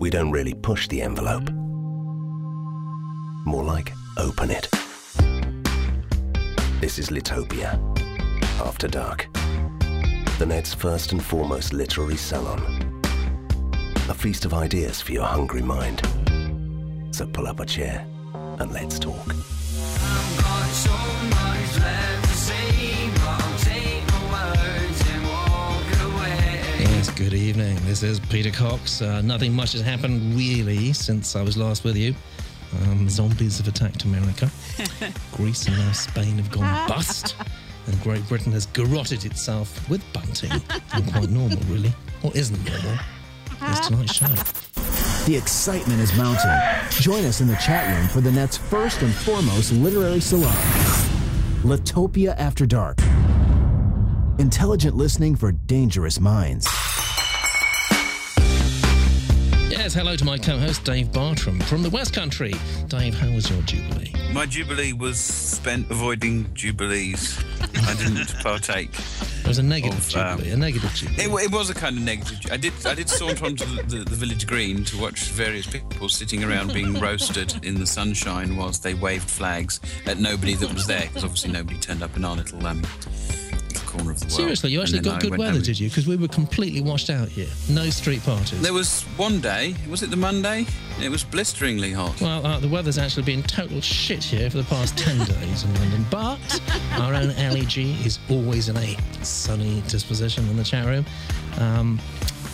we don't really push the envelope. More like open it. This is Litopia. After Dark. The net's first and foremost literary salon. A feast of ideas for your hungry mind. So pull up a chair and let's talk. Yes, good evening. This is Peter Cox. Uh, nothing much has happened really since I was last with you. Um, zombies have attacked America. Greece and now Spain have gone bust. And Great Britain has garroted itself with bunting. Not quite normal, really. Or isn't normal. It's tonight's show. The excitement is mounting. Join us in the chat room for the net's first and foremost literary salon, Litopia After Dark. Intelligent listening for dangerous minds. Yes, hello to my co host Dave Bartram from the West Country. Dave, how was your Jubilee? My jubilee was spent avoiding jubilees. I didn't partake. It was a negative Of, um, Jubilee, a negative Jubilee. It, it was a kind of negative. I did. I did saunter onto the, the, the village green to watch various people sitting around being roasted in the sunshine whilst they waved flags at nobody that was there because obviously nobody turned up in our little um little corner of the world. Seriously, you actually got I good weather, did you? Because we were completely washed out here. No street parties. There was one day. Was it the Monday? It was blisteringly hot. Well, uh, the weather's actually been total shit here for the past 10 days in London. But our own LEG is always in a sunny disposition in the chat room. Um,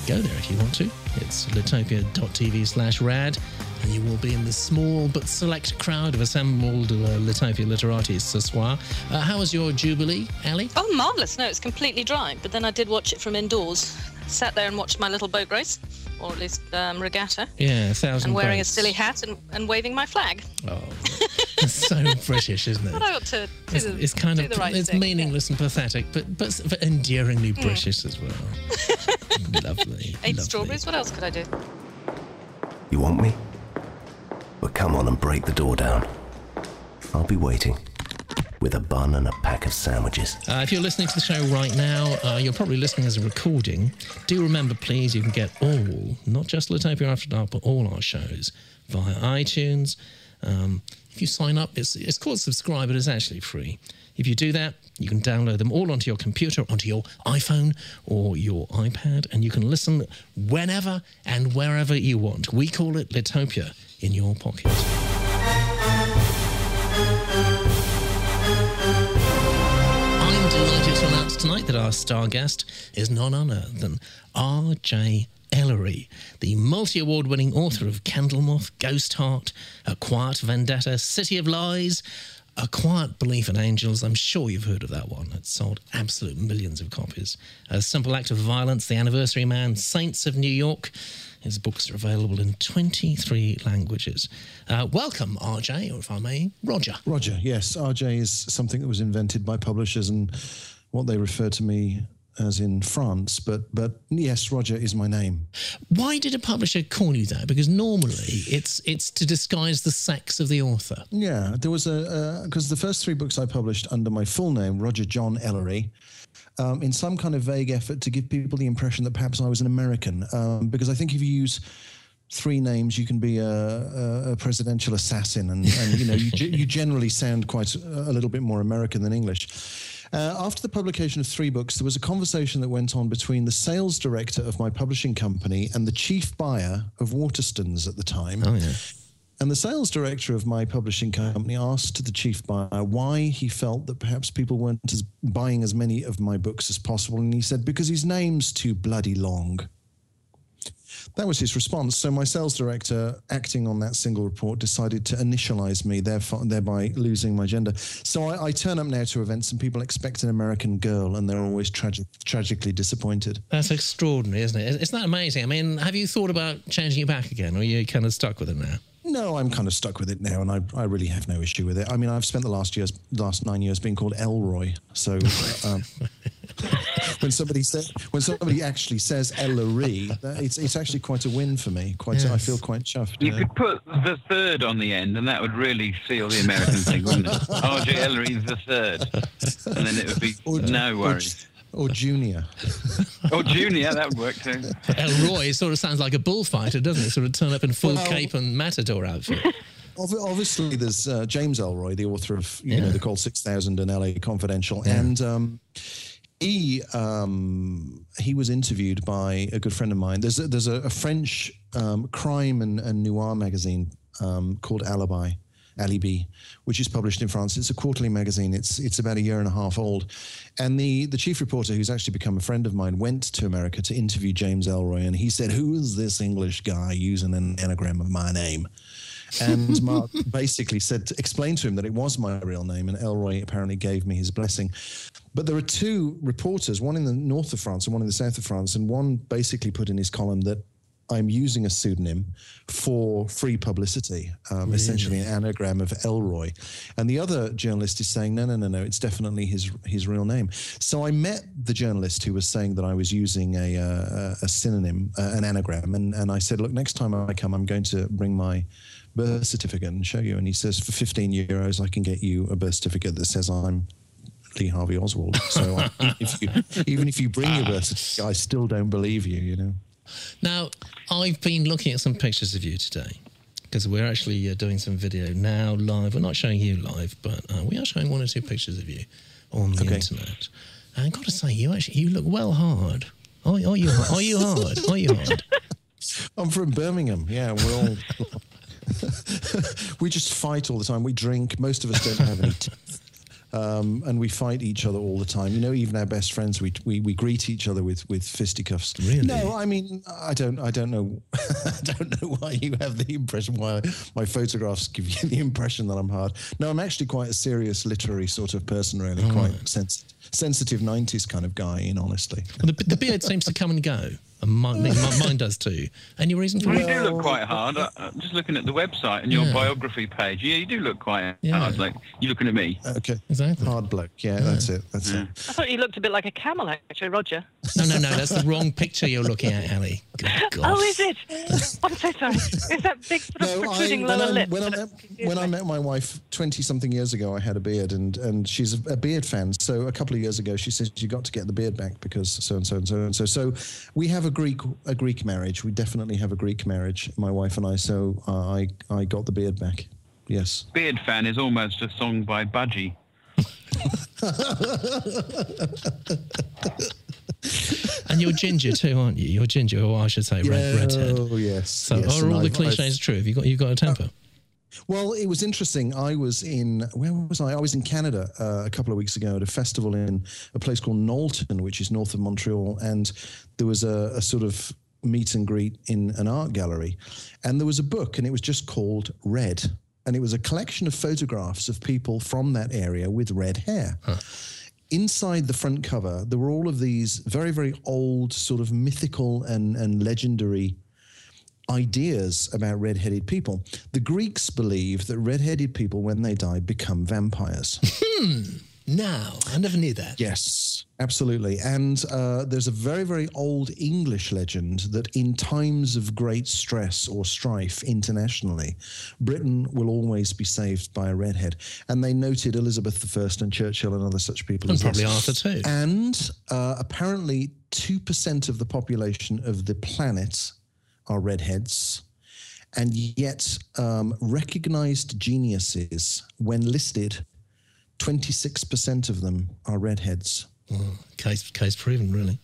go there if you want to. It's litopia.tv slash rad. And you will be in the small but select crowd of assembled uh, Litopia literatis ce soir. Uh, how was your Jubilee, Ali? Oh, marvellous. No, it's completely dry. But then I did watch it from indoors. Sat there and watched my little boat race, or at least um, regatta, Yeah, a thousand and wearing boats. a silly hat and, and waving my flag. Oh, so British, isn't it? But I ought to It's, the, it's kind of right it's thing. meaningless and pathetic, but but, but endearingly British as well. lovely. Eight lovely. strawberries. What else could I do? You want me? Well, come on and break the door down. I'll be waiting. With a bun and a pack of sandwiches. Uh, if you're listening to the show right now, uh, you're probably listening as a recording. Do remember, please, you can get all, not just Litopia After Dark, but all our shows via iTunes. Um, if you sign up, it's, it's called subscribe, but it's actually free. If you do that, you can download them all onto your computer, onto your iPhone or your iPad, and you can listen whenever and wherever you want. We call it Litopia in your pocket. I'm delighted to announce tonight that our star guest is none other than R.J. Ellory, the multi award winning author of Candlemoth, Ghost Heart, A Quiet Vendetta, City of Lies, A Quiet Belief in Angels. I'm sure you've heard of that one. It's sold absolute millions of copies. A Simple Act of Violence, The Anniversary Man, Saints of New York. His books are available in 23 languages. Uh, welcome, RJ, or if I may, Roger. Roger, yes. RJ is something that was invented by publishers and what they refer to me as in France. But but yes, Roger is my name. Why did a publisher call you that? Because normally it's it's to disguise the sex of the author. Yeah, there was a because the first three books I published under my full name, Roger John Ellory, um, in some kind of vague effort to give people the impression that perhaps I was an American. Um, because I think if you use three names, you can be a, a, a presidential assassin, and, and you know you, you generally sound quite a little bit more American than English. Uh, after the publication of three books, there was a conversation that went on between the sales director of my publishing company and the chief buyer of Waterstones at the time. Oh yeah. And the sales director of my publishing company asked the chief buyer why he felt that perhaps people weren't as buying as many of my books as possible. And he said, because his name's too bloody long. That was his response. So my sales director, acting on that single report, decided to initialize me, thereby losing my gender. So I, I turn up now to events and people expect an American girl, and they're always tragic, tragically disappointed. That's extraordinary, isn't it? Isn't that amazing? I mean, have you thought about changing it back again, or are you kind of stuck with it now? No, I'm kind of stuck with it now, and I, I really have no issue with it. I mean, I've spent the last years, last nine years being called Ellroy. So um, when somebody says, when somebody actually says Ellory, it's it's actually quite a win for me. Quite, I feel quite chuffed. You could put the third on the end, and that would really seal the American thing, wouldn't it? R.J. Ellory the third, and then it would be Or- no or worries. J- or Junior. Or Junior, that would work too. Ellroy sort of sounds like a bullfighter, doesn't it? Sort of turn up in full Well- cape and matador outfit. Obviously, there's uh, James Ellroy, the author of you Yeah. know the Cold Six Thousand and LA Confidential, and um, he um, he was interviewed by a good friend of mine. There's a, there's a, a French um, crime and, and noir magazine um, called Alibi. Alibi, which is published in France. It's a quarterly magazine. It's it's about a year and a half old, and the the chief reporter, who's actually become a friend of mine, went to America to interview James Ellroy, and he said, "Who is this English guy using an anagram of my name?" And Mark basically said, explained to him that it was my real name, and Ellroy apparently gave me his blessing. But there are two reporters, one in the north of France and one in the south of France, and one basically put in his column that I'm using a pseudonym for free publicity, um, essentially an anagram of Ellroy. And the other journalist is saying, no, no, no, no, it's definitely his his real name. So I met the journalist who was saying that I was using a, uh, a synonym, uh, an anagram, and, and I said, look, next time I come, I'm going to bring my birth certificate and show you. And he says, for 15 euros, I can get you a birth certificate that says I'm Lee Harvey Oswald. So I, even, if you, even if you bring your birth certificate, I still don't believe you, you know. Now, I've been looking at some pictures of you today because we're actually uh, doing some video now live. We're not showing you live, but uh, we are showing one or two pictures of you on the Okay. internet. And I've got to say, you actually you look well hard. Are, are you are you hard? Are you hard? I'm from Birmingham. Yeah, we're all. we just fight all the time. We drink. Most of us don't have any teeth. Um, and we fight each other all the time. You know, even our best friends, we we, we greet each other with, with fisticuffs. Really? No, I mean, I don't, I don't know, I don't know why you have the impression why my photographs give you the impression that I'm hard. No, I'm actually quite a serious literary sort of person, really, quite sens- sensitive '90s kind of guy. In honesty, Well, the, the beard seems to come and go, and mine, mine, mine does too. Any reason for Well, it? you do look quite hard. Uh, uh, just looking at the website and your Yeah. biography page, yeah, you do look quite Yeah. hard. Like you're looking at me. okay, Exactly. hard bloke. Yeah, that's it. That's it. I thought you looked a bit like a camel, actually, Roger. No, no, no. That's the wrong picture you're looking at, Ali. Good Oh, is it? I'm so sorry. Is that big sort of No, I, protruding when, lower I, lip? when, I met, when I met my wife 20 something years ago, I had a beard and, and she's a, a beard fan. So a couple of years ago, she says you got to get the beard back because so and so and so and so. So we have a Greek, a Greek marriage. We definitely have a Greek marriage, my wife and I. So uh, I, I got the beard back. Yes. Beard fan is almost a song by Budgie. And you're ginger too, aren't you? You're ginger, or I should say, red, redhead. Oh, yes. So yes. are And all the I've- I've- cliches true? Have you got you got a temper? Well, it was interesting. I was in where was I? I was in Canada uh, a couple of weeks ago at a festival in a place called Knowlton, which is north of Montreal, and there was a, a sort of meet and greet in an art gallery, and there was a book, and it was just called Red, and it was a collection of photographs of people from that area with red hair. Inside the front cover, there were all of these very, very old, sort of mythical and, and legendary ideas about red-headed people. The Greeks believe that red-headed people, when they die, become vampires. No, I never knew that. yes, absolutely. And uh, there's a very, very old English legend that in times of great stress or strife internationally, Britain will always be saved by a redhead. And they noted Elizabeth I and Churchill and other such people. And probably this. Arthur too. And uh, apparently, 2% of the population of the planet are redheads. And yet, um, recognized geniuses, when listed, 26% of them are redheads. Case case proven, really.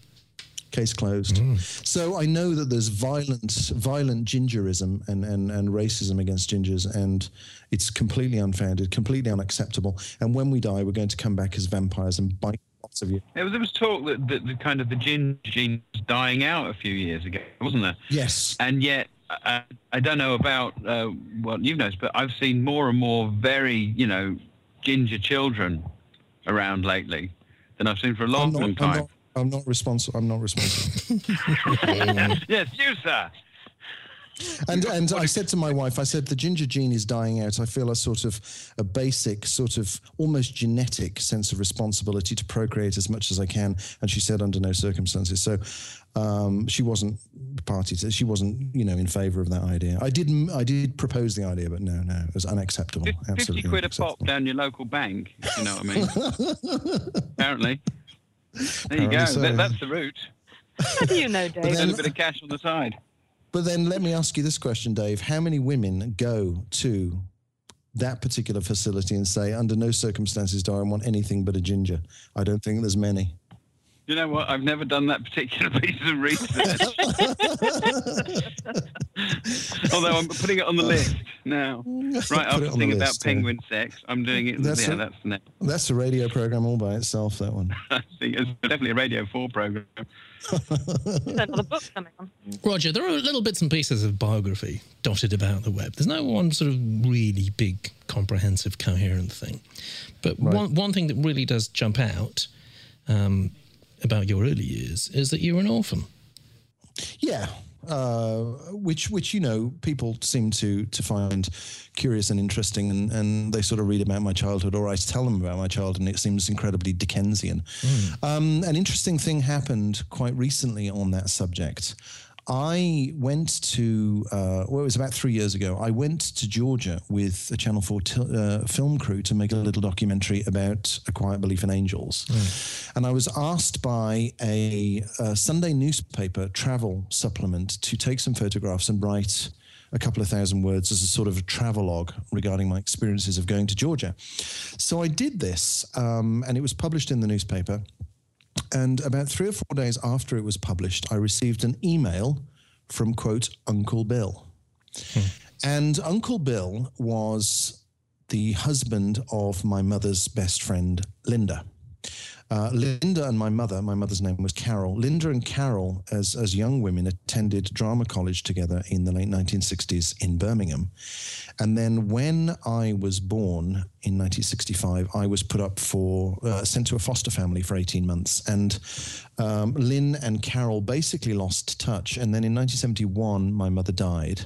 Case closed. Mm. So I know that there's violent, violent gingerism and, and, and racism against gingers, and it's completely unfounded, completely unacceptable. And when we die, we're going to come back as vampires and bite lots of you. There was, there was talk that, that the kind of the gin gene was dying out a few years ago, wasn't there? Yes. And yet, I, I don't know about uh, what you've noticed, but I've seen more and more very, you know, ginger children around lately than I've seen for a long, I'm not, long I'm time. not, I'm not responsible. I'm not responsible. yes, you, sir. And and I said to my wife, I said the ginger gene is dying out. I feel a sort of a basic, sort of almost genetic sense of responsibility to procreate as much as I can. And she said under no circumstances. So um, she wasn't party to. She wasn't you know in favour of that idea. I did I did propose the idea, but no, no, it was unacceptable. Fif- Absolutely 50 quid a pop down your local bank, you know what I mean. Apparently. There you go. So. That, that's the route. How do you know, then- Dave? A little bit of cash on the side. But then let me ask you this question, Dave. How many women go to that particular facility and say, under no circumstances do I want anything but a ginger? I don't think there's many. You know what? I've never done that particular piece of research. Although I'm putting it on the list now. Right Put it after on the thinking about list, yeah. penguin sex, I'm doing it. That's yeah, a- that's next. That's a radio program all by itself, that one. I think it's definitely a Radio 4 program. Another book coming on. Roger, there are little bits and pieces of biography dotted about the web. There's no one sort of really big, comprehensive, coherent thing. But one, one thing that really does jump out um, about your early years is that you were an orphan. Yeah, uh, which which you know people seem to to find curious and interesting, and, and they sort of read about my childhood, or I tell them about my childhood, and it seems incredibly Dickensian. Um, an interesting thing happened quite recently on that subject. I went to, uh, well, it was about three years ago. I went to Georgia with a Channel 4 t- uh, film crew to make a little documentary about A Quiet Belief in Angels. And I was asked by a, a Sunday newspaper travel supplement to take some photographs and write a couple of thousand words as a sort of a travelogue regarding my experiences of going to Georgia. So I did this, um, and it was published in the newspaper. And about three or four days after it was published, I received an email from, quote, Uncle Bill. Hmm. And Uncle Bill was the husband of my mother's best friend, Linda. Uh, Linda and my mother, my mother's name was Carol. Linda and Carol, as, as young women, attended drama college together in the late 1960s in Birmingham. And then when I was born in 1965, I was put up for, uh, sent to a foster family for 18 months. And um, Lynn and Carol basically lost touch. And then in 1971, my mother died.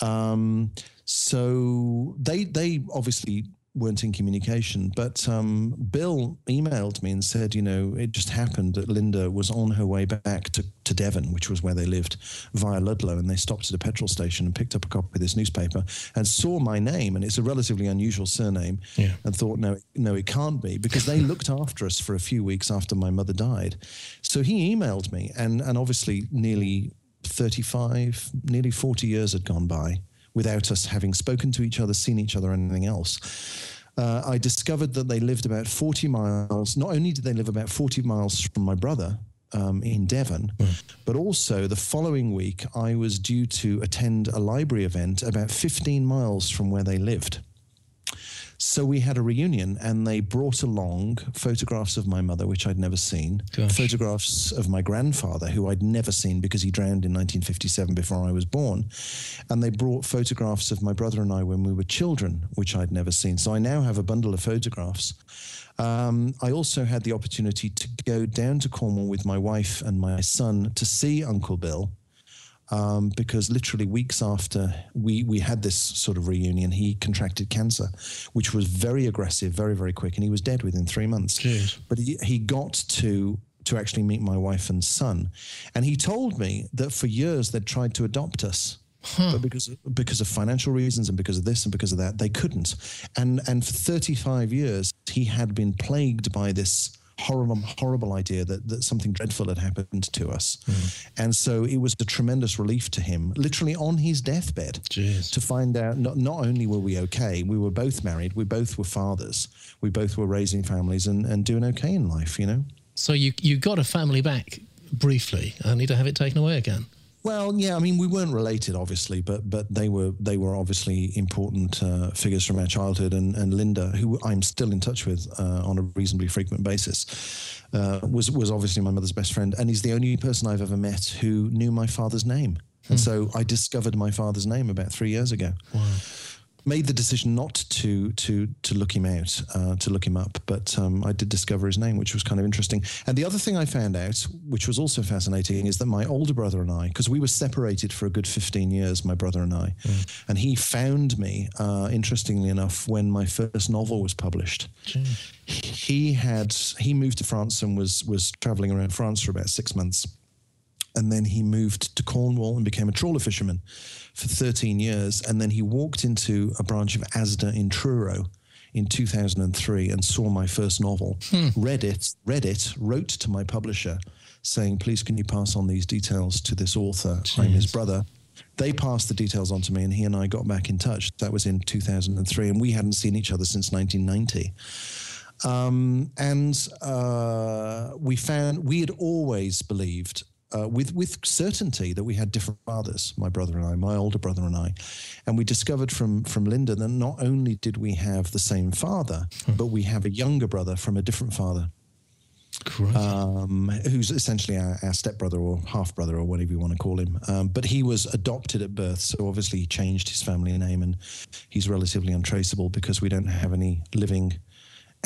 Um, so they they obviously weren't in communication, but um, Bill emailed me and said, you know, it just happened that Linda was on her way back to, to Devon, which was where they lived, via Ludlow, and they stopped at a petrol station and picked up a copy of this newspaper and saw my name, and it's a relatively unusual surname, Yeah. and thought, no, no, it can't be, because they looked after us for a few weeks after my mother died. So he emailed me, and and obviously nearly 35, nearly 40 years had gone by without us having spoken to each other, seen each other, anything else. Uh, I discovered that they lived about 40 miles. Not only did they live about 40 miles from my brother um, in Devon, but also the following week, I was due to attend a library event about 15 miles from where they lived. So we had a reunion, and they brought along photographs of my mother, which I'd never seen, Gosh. photographs of my grandfather, who I'd never seen because he drowned in 1957 before I was born, and they brought photographs of my brother and I when we were children, which I'd never seen. So I now have a bundle of photographs. Um, I also had the opportunity to go down to Cornwall with my wife and my son to see Uncle Bill um, because literally weeks after we, we had this sort of reunion, he contracted cancer, which was very aggressive, very, very quick, and he was dead within three months. Jeez. But he, he got to to actually meet my wife and son, and he told me that for years they'd tried to adopt us. But because because of financial reasons and because of this and because of that, they couldn't. And and for 35 years, he had been plagued by this horrible horrible idea that, that something dreadful had happened to us. Hmm. And so it was a tremendous relief to him, literally on his deathbed, Jeez. to find out not, not only were we okay, we were both married, we both were fathers, we both were raising families and, and doing okay in life, you know? So you you got a family back briefly, only to have it taken away again. Well, yeah, I mean, we weren't related, obviously, but but they were they were obviously important uh, figures from our childhood. And, and Linda, who I'm still in touch with uh, on a reasonably frequent basis, uh, was was obviously my mother's best friend, and he's the only person I've ever met who knew my father's name. And so I discovered my father's name about three years ago. Made the decision not to to to look him out, uh, to look him up, but um, I did discover his name, which was kind of interesting. And the other thing I found out, which was also fascinating, is that my older brother and I, because we were separated for a good fifteen years, my brother and I, and he found me, uh, interestingly enough, when my first novel was published. He had he moved to France and was was traveling around France for about six months and then he moved to Cornwall and became a trawler fisherman for 13 years. And then he walked into a branch of ASDA in Truro in 2003 and saw my first novel, read it, read it, wrote to my publisher saying, please can you pass on these details to this author? I'm his brother. They passed the details on to me and he and I got back in touch. That was in 2003 and we hadn't seen each other since 1990. Um, and uh, we found we had always believed uh, with with certainty that we had different fathers, my brother and I, my older brother and I, and we discovered from from Linda that not only did we have the same father, but we have a younger brother from a different father, um, who's essentially our, our stepbrother or half brother or whatever you want to call him. Um, but he was adopted at birth, so obviously he changed his family name, and he's relatively untraceable because we don't have any living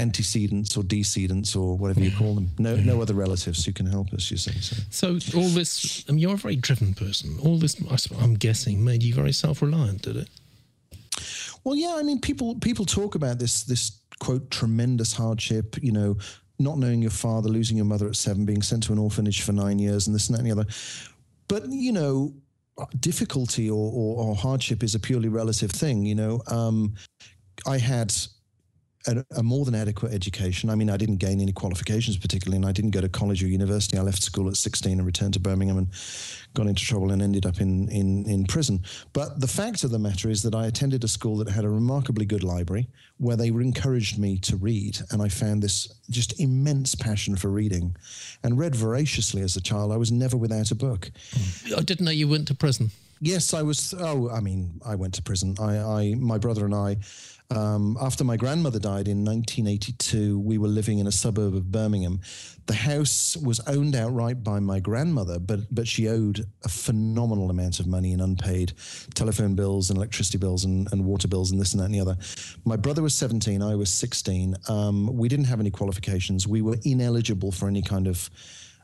antecedents or decedents or whatever you call them. No, no other relatives who can help us. You see. So. so all this, I mean, you're a very driven person. All this, I'm guessing, made you very self-reliant, did it? Well, yeah, I mean, people people talk about this this quote tremendous hardship, you know, not knowing your father, losing your mother at seven, being sent to an orphanage for nine years, and this and that and the other. But you know, difficulty or, or, or hardship is a purely relative thing. You know, um, I had a, a more than adequate education. I mean, I didn't gain any qualifications particularly, and I didn't go to college or university. I left school at 16 and returned to Birmingham and got into trouble and ended up in, in, in prison. But the fact of the matter is that I attended a school that had a remarkably good library where they encouraged me to read. And I found this just immense passion for reading and read voraciously as a child. I was never without a book. I didn't know you went to prison. Yes, I was. Oh, I mean, I went to prison. I, I my brother and I, um, after my grandmother died in 1982, we were living in a suburb of Birmingham. The house was owned outright by my grandmother, but but she owed a phenomenal amount of money in unpaid telephone bills and electricity bills and, and water bills and this and that and the other. My brother was 17, I was 16. Um, we didn't have any qualifications. We were ineligible for any kind of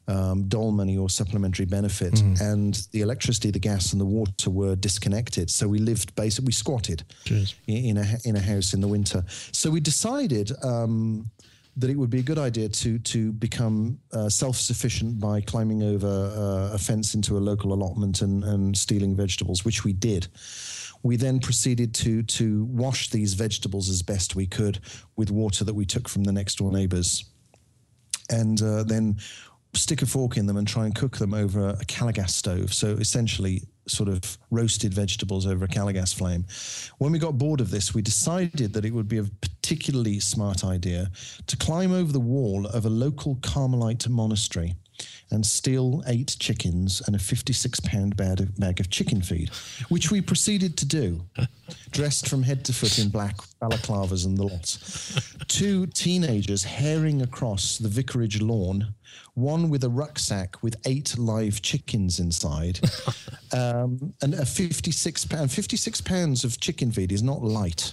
um, dole money or supplementary benefit, and the electricity, the gas, and the water were disconnected. So we lived basically we squatted Jeez. in, a in a house in the winter. So we decided. Um, that it would be a good idea to to become uh, self sufficient by climbing over uh, a fence into a local allotment and, and stealing vegetables, which we did. We then proceeded to to wash these vegetables as best we could with water that we took from the next door neighbours and uh, then stick a fork in them and try and cook them over a Calor Gas stove. So essentially, sort of roasted vegetables over a Calor Gas flame. When we got bored of this, we decided that it would be a particularly smart idea to climb over the wall of a local Carmelite monastery and steal eight chickens and a 56 pound bag of, bag of chicken feed, which we proceeded to do, dressed from head to foot in black balaclavas and the lot. Two teenagers herring across the vicarage lawn, one with a rucksack with eight live chickens inside, um, and a 56 pound, 56 pounds of chicken feed is not light.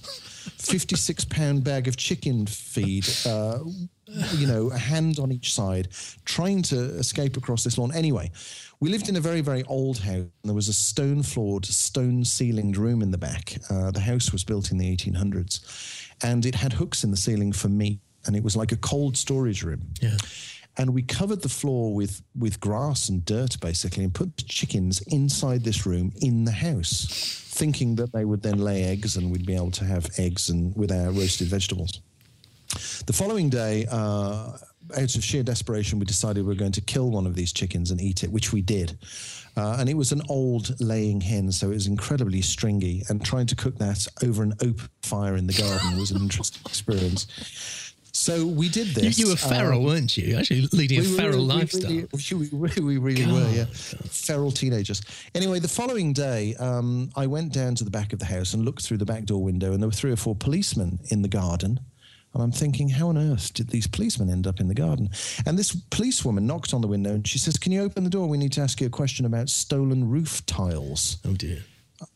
56 pound bag of chicken feed, uh, you know, a hand on each side, trying to escape across this lawn. Anyway, we lived in a very, very old house. And there was a stone floored, stone ceilinged room in the back. Uh, the house was built in the 1800s and it had hooks in the ceiling for meat. And it was like a cold storage room. Yeah. And we covered the floor with, with grass and dirt, basically, and put the chickens inside this room in the house, thinking that they would then lay eggs and we'd be able to have eggs and with our roasted vegetables. The following day, uh, out of sheer desperation, we decided we were going to kill one of these chickens and eat it, which we did. Uh, and it was an old laying hen, so it was incredibly stringy. And trying to cook that over an open fire in the garden was an interesting experience. So we did this. you were feral, um, weren't you? Actually leading a feral really- we lifestyle. Really, we, we really were, yeah. Feral teenagers. Anyway, the following day, um, I went down to the back of the house and looked through the back door window, and there were three or four policemen in the garden. And I'm thinking, how on earth did these policemen end up in the garden? And this policewoman knocked on the window and she says, Can you open the door? We need to ask you a question about stolen roof tiles. oh dear.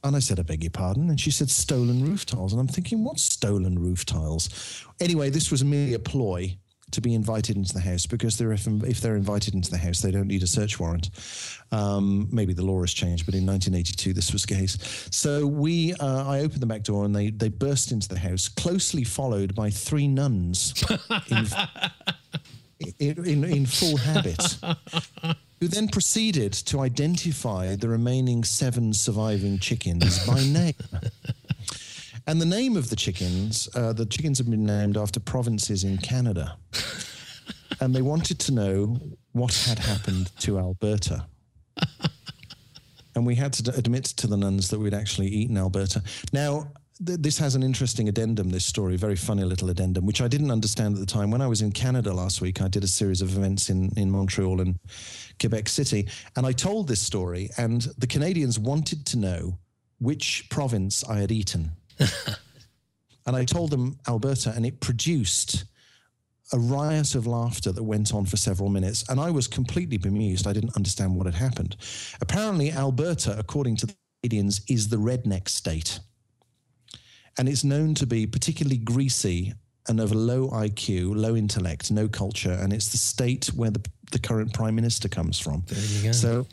And I said, I beg your pardon. And she said, stolen roof tiles. And I'm thinking, what stolen roof tiles? Anyway, this was merely a ploy to be invited into the house because they're, if, if they're invited into the house, they don't need a search warrant. Um, maybe the law has changed, but in 1982, this was the case. So we, uh, I opened the back door and they, they burst into the house, closely followed by three nuns in, in, in, in full habit who then proceeded to identify the remaining seven surviving chickens by name. And the name of the chickens, uh, the chickens have been named after provinces in Canada. and they wanted to know what had happened to Alberta. and we had to admit to the nuns that we'd actually eaten Alberta. Now, th- this has an interesting addendum, this story, very funny little addendum, which I didn't understand at the time. When I was in Canada last week, I did a series of events in, in Montreal and Quebec City, and I told this story, and the Canadians wanted to know which province I had eaten. And I told them Alberta, and it produced a riot of laughter that went on for several minutes. And I was completely bemused. I didn't understand what had happened. Apparently, Alberta, according to the Canadians, is the redneck state. And it's known to be particularly greasy and of low IQ, low intellect, no culture. And it's the state where the, the current prime minister comes from. There you go. So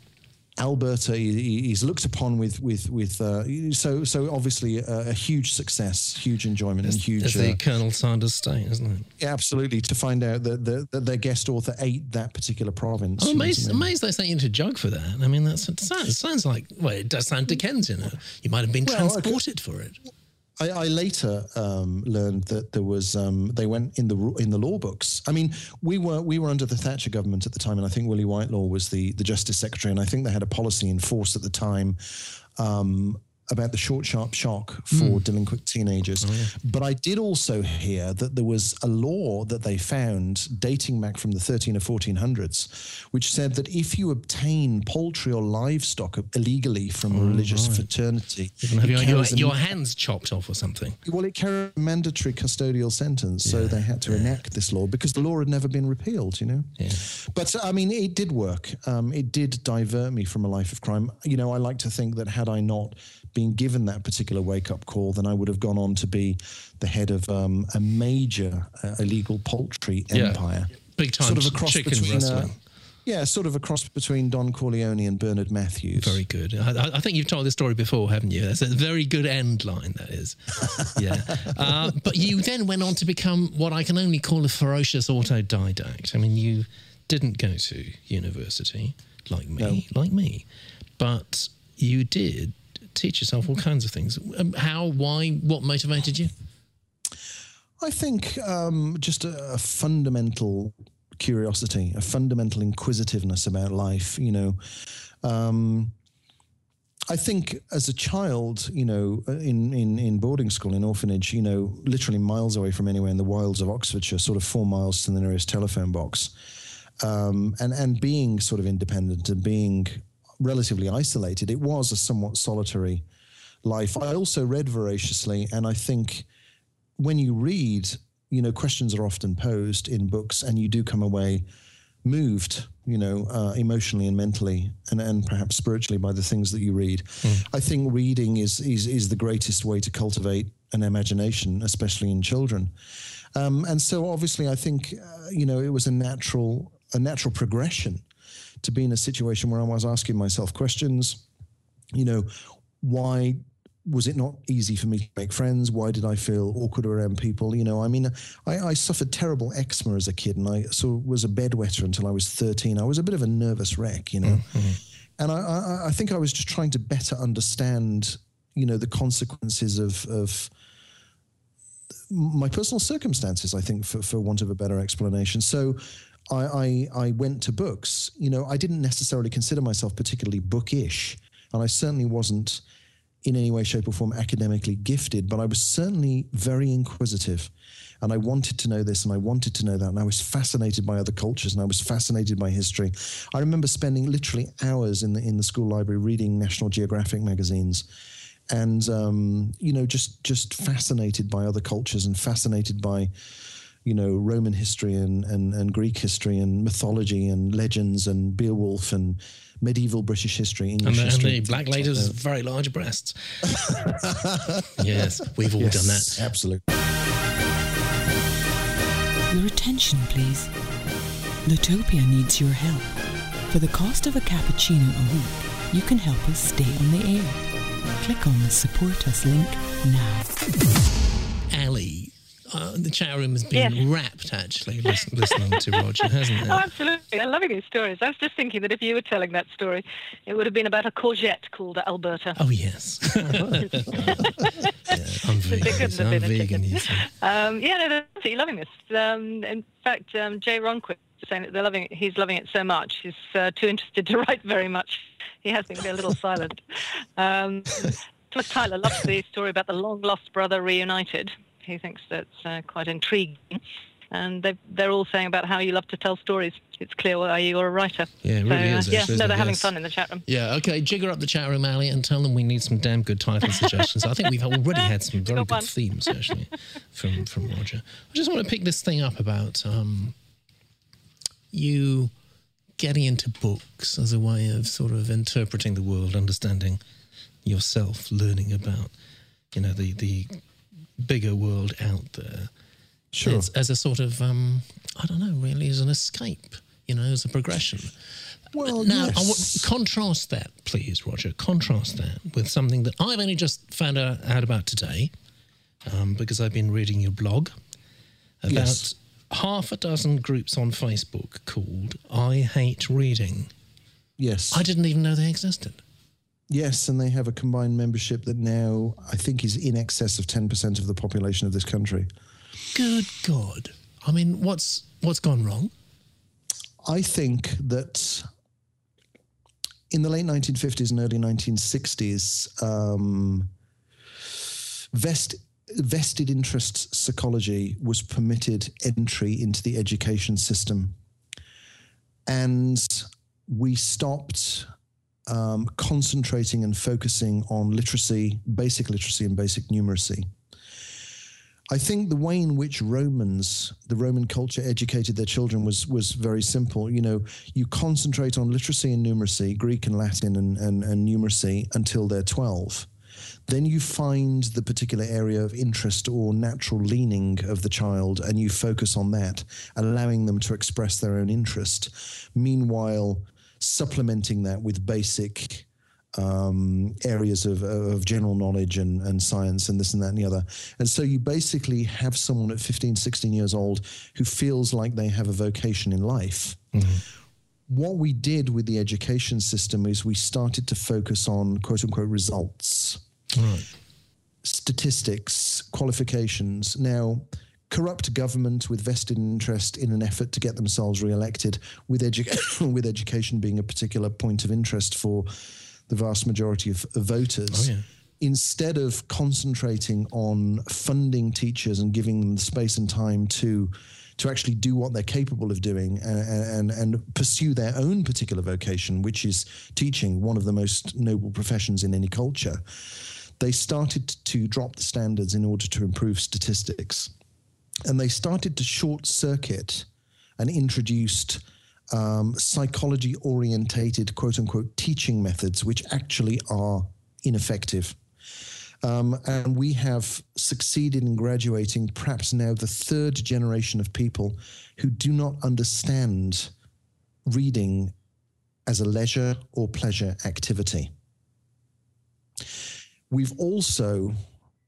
Alberta he's looked upon with with with uh, so so obviously a, a huge success, huge enjoyment, and huge. It's the uh, Colonel Sanders state, isn't it? yeah, absolutely, to find out that, that, that their guest author ate that particular province. I'm you amazed, amazed they sent you to jug for that. I mean, that's, it sounds, it sounds like, well, it does sound Dickensian. Uh, You might have been Well, okay. transported for it. I, I later um, learned that there was um, they went in the in the law books. I mean, we were we were under the Thatcher government at the time, and I think Willie Whitelaw was the the Justice Secretary, and I think they had a policy in force at the time. Um, about the short, sharp shock for delinquent teenagers. But I did also hear that there was a law that they found dating back from the 13 or 1400s, which said that if you obtain poultry or livestock illegally from a religious fraternity, You have your, your, your hands chopped off or something. well, it carried a mandatory custodial sentence, so they had to enact this law because the law had never been repealed, you know? Yeah. But I mean, it did work. Um, it did divert me from a life of crime. You know, I like to think that had I not been given that particular wake up call, then I would have gone on to be the head of um, a major uh, illegal poultry Yeah. empire. Big time Sort of a cross chicken between, uh, yeah, sort of a cross between Don Corleone and Bernard Matthews. Very good. I, I- think you've told this story before, haven't you? That's a very good end line, that is. Yeah. uh, but you then went on to become what I can only call a ferocious autodidact. I mean, you didn't go to university like me, like me, but you did teach yourself all kinds of things. Um, How, why, what motivated you? I think um, just a, a fundamental curiosity, a fundamental inquisitiveness about life. You know, um, I think as a child, you know, in, in, in boarding school, in orphanage, you know, literally miles away from anywhere in the wilds of Oxfordshire, sort of four miles to the nearest telephone box, um, and and being sort of independent and being relatively isolated, it was a somewhat solitary life. I also read voraciously, and I think when you read, you know, questions are often posed in books, and you do come away moved, you know, uh, emotionally and mentally, and, and perhaps spiritually by the things that you read. I think reading is, is is the greatest way to cultivate an imagination, especially in children. Um, and so, obviously, I think uh, you know it was a natural a natural progression to be in a situation where I was asking myself questions. You know, why was it not easy for me to make friends? Why did I feel awkward around people? You know, I mean, I, I suffered terrible eczema as a kid, and I so was a bedwetter until I was thirteen. I was a bit of a nervous wreck, you know, mm-hmm. and I, I, I think I was just trying to better understand, you know, the consequences of of my personal circumstances. I think, for for want of a better explanation. So. I, I, I went to books. You know, I didn't necessarily consider myself particularly bookish, and I certainly wasn't in any way, shape, or form academically gifted, but I was certainly very inquisitive. And I wanted to know this and I wanted to know that. And I was fascinated by other cultures and I was fascinated by history. I remember spending literally hours in the in the school library reading National Geographic magazines and um, you know, just just fascinated by other cultures and fascinated by you know, Roman history and, and, and Greek history and mythology and legends and Beowulf and medieval British history, And English the, and history. the black ladies with very large breasts. yes, we've all done that. Absolutely. Your attention, please. Litopia needs your help. For the cost of a cappuccino a week, you can help us stay on the air. Click on the Support Us link now. Uh, the chat room has been Yes. rapt actually listen, listening to Roger, hasn't it? Oh, absolutely. I'm loving these stories. I was just thinking that if you were telling that story, it would have been about a courgette called Alberta. Oh yes. yeah, I'm vegan. couldn't have I'm vegan. Um, yeah, no, they're absolutely loving this. Um, in fact, um, Jay Ronquist is saying that they're loving it. He's loving it so much. He's uh, too interested to write very much. He has been a little silent. Um, Thomas Tyler loves the story about the long lost brother reunited. He thinks that's uh, quite intriguing. And they, they're all saying about how you love to tell stories. It's clear why you're a writer. Yeah, it So, really uh, is, yeah, actually, no, they're it? having fun in the chat room. Yeah, okay. Jigger up the chat room, Ali, and tell them we need some damn good title suggestions. I think we've already had some very got good themes actually from from Roger. I just want to pick this thing up about um, you getting into books as a way of sort of interpreting the world, understanding yourself, learning about you know the the bigger world out there. Sure. As, as a sort of um, I don't know, really, as an escape. You know, as a progression. Well, Now, yes. contrast that, please, Roger. Contrast that with something that I've only just found out, out about today, um, because I've been reading your blog about Yes. half a dozen groups on Facebook called "I Hate Reading." yes. I didn't even know they existed. Yes, and they have a combined membership that now I think is in excess of 10% of the population of this country. Good God! I mean, what's what's gone wrong? I think that in the late 1950s and early 1960s, um, vest, vested interests psychology was permitted entry into the education system. And we stopped um, concentrating and focusing on literacy, basic literacy, and basic numeracy. I think the way in which Romans, the Roman culture, educated their children was was very simple. You know, you concentrate on literacy and numeracy, Greek and Latin and, and, and numeracy until they're 12. Then you find the particular area of interest or natural leaning of the child and you focus on that, allowing them to express their own interest. Meanwhile, supplementing that with basic um, areas of, of general knowledge and, and science and this and that and the other. And so you basically have someone at 15, 16 years old who feels like they have a vocation in life. What we did with the education system is we started to focus on quote unquote results Right. statistics, qualifications. Now, corrupt government with vested interest in an effort to get themselves re-elected, with, edu- with education being a particular point of interest for the vast majority of, of voters. Oh, yeah. Instead of concentrating on funding teachers and giving them the space and time to to actually do what they're capable of doing and, and and pursue their own particular vocation, which is teaching, one of the most noble professions in any culture, they started to drop the standards in order to improve statistics. And they started to short circuit and introduced um, psychology orientated, quote unquote, teaching methods, which actually are ineffective. Um, and we have succeeded in graduating perhaps now the third generation of people who do not understand reading as a leisure or pleasure activity. We've also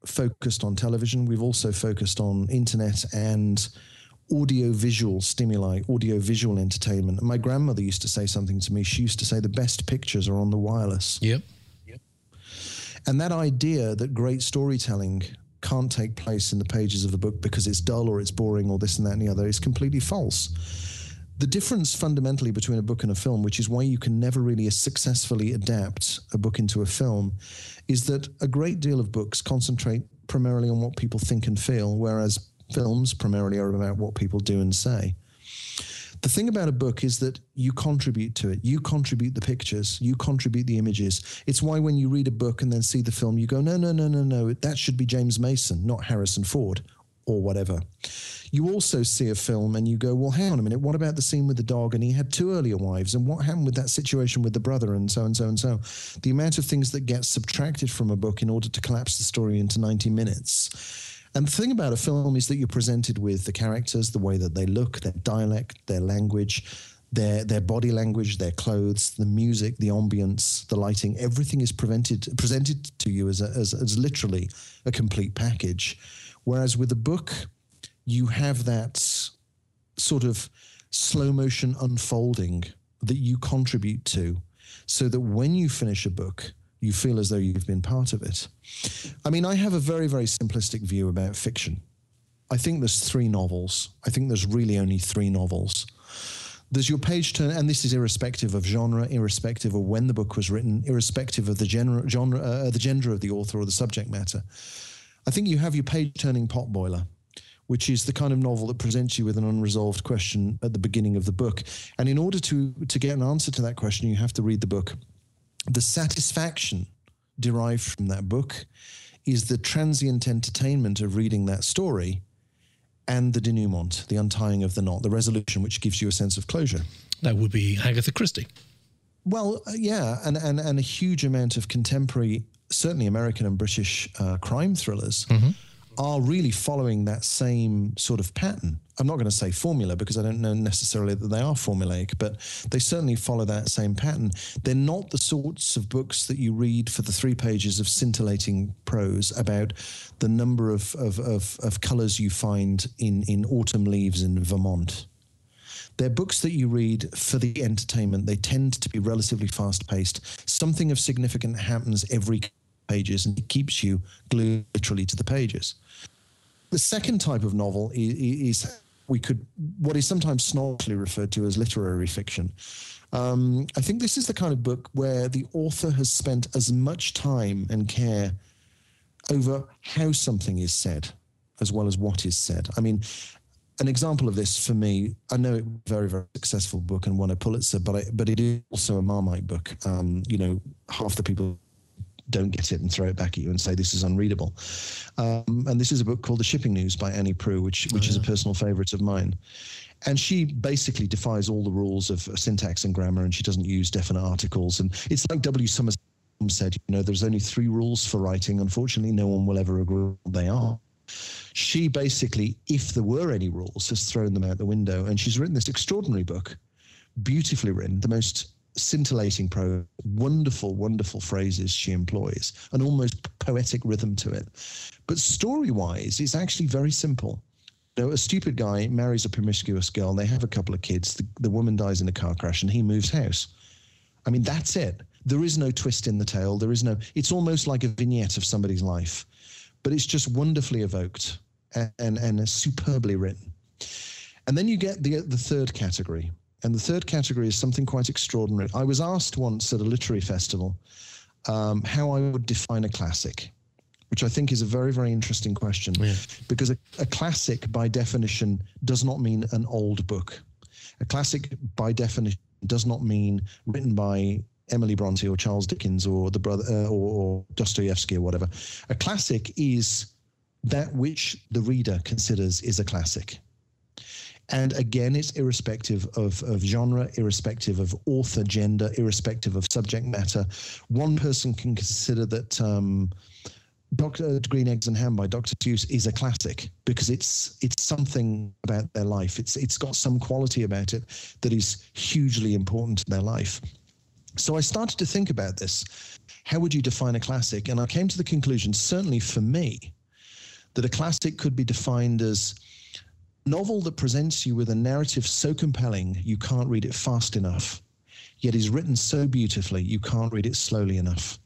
focused on television, we've also focused on internet and audio visual stimuli, audio visual entertainment. My grandmother used to say something to me. She used to say the best pictures are on the wireless. Yep. And that idea that great storytelling can't take place in the pages of the book because it's dull or it's boring or this and that and the other is completely false. The difference fundamentally between a book and a film, which is why you can never really successfully adapt a book into a film, is that a great deal of books concentrate primarily on what people think and feel, whereas films primarily are about what people do and say. The thing about a book is that you contribute to it. You contribute the pictures. You contribute the images. It's why when you read a book and then see the film, you go, no, no, no, no, no. That should be James Mason, not Harrison Ford or whatever. You also see a film and you go, well, hang on a minute. What about the scene with the dog? And he had two earlier wives. And what happened with that situation with the brother? And so and so and so. The amount of things that get subtracted from a book in order to collapse the story into 90 minutes. And the thing about a film is that you're presented with the characters, the way that they look, their dialect, their language, their their body language, their clothes, the music, the ambience, the lighting. Everything is prevented, presented to you as, a, as as literally a complete package. Whereas with a book, you have that sort of slow motion unfolding that you contribute to so that when you finish a book, you feel as though you've been part of it. I mean, I have a very, very simplistic view about fiction. I think there's three novels. I think there's really only three novels. There's your page turn, and this is irrespective of genre, irrespective of when the book was written, irrespective of the genre, genre uh, the gender of the author or the subject matter. I think you have your page turning potboiler, which is the kind of novel that presents you with an unresolved question at the beginning of the book. And in order to, to get an answer to that question, you have to read the book. The satisfaction derived from that book is the transient entertainment of reading that story and the denouement, the untying of the knot, the resolution, which gives you a sense of closure. That would be Agatha Christie. Well, uh, yeah, and, and, and a huge amount of contemporary, certainly American and British uh, crime thrillers Mm-hmm. are really following that same sort of pattern. I'm not going to say formula because I don't know necessarily that they are formulaic, but they certainly follow that same pattern. They're not the sorts of books that you read for the three pages of scintillating prose about the number of, of, of, of colors you find in, in autumn leaves in Vermont. They're books that you read for the entertainment. They tend to be relatively fast paced. Something of significant happens every pages and it keeps you glued literally to the pages. The second type of novel is, is we could what is sometimes snobbishly referred to as literary fiction. Um, I think this is the kind of book where the author has spent as much time and care over how something is said as well as what is said. I mean, an example of this for me, I know it was a very, very successful book and won a Pulitzer, but I, but it is also a Marmite book. Um, you know, half the people don't get it and throw it back at you and say this is unreadable. Um, and this is a book called The Shipping News by Annie Proulx, which which is a personal favorite of mine. And she basically defies all the rules of syntax and grammar, and she doesn't use definite articles. And it's like W. Summers said, you know, there's only three rules for writing. Unfortunately, no one will ever agree what they are. She basically, if there were any rules, has thrown them out the window. And she's written this extraordinary book, beautifully written, the most scintillating prose, wonderful, wonderful phrases she employs, an almost poetic rhythm to it. But story wise, it's actually very simple. You know, a stupid guy marries a promiscuous girl, and they have a couple of kids, the, the woman dies in a car crash, and he moves house. I mean, that's it. There is no twist in the tale. There is no, it's almost like a vignette of somebody's life, but it's just wonderfully evoked and, and, and superbly written. And then you get the, the third category. And the third category is something quite extraordinary. I was asked once at a literary festival um, how I would define a classic, which I think is a very, very interesting question. Because a, a classic, by definition, does not mean an old book. A classic, by definition, does not mean written by Emily Bronte or Charles Dickens or the brother uh, or, or Dostoevsky or whatever. A classic is that which the reader considers is a classic. And again, it's irrespective of, of genre, irrespective of author, gender, irrespective of subject matter. One person can consider that um, Dr. Green Eggs and Ham by Dr. Seuss is a classic because it's it's something about their life. It's it's got some quality about it that is hugely important to their life. So I started to think about this. How would you define a classic? And I came to the conclusion, certainly for me, that a classic could be defined as novel that presents you with a narrative so compelling you can't read it fast enough, yet is written so beautifully you can't read it slowly enough.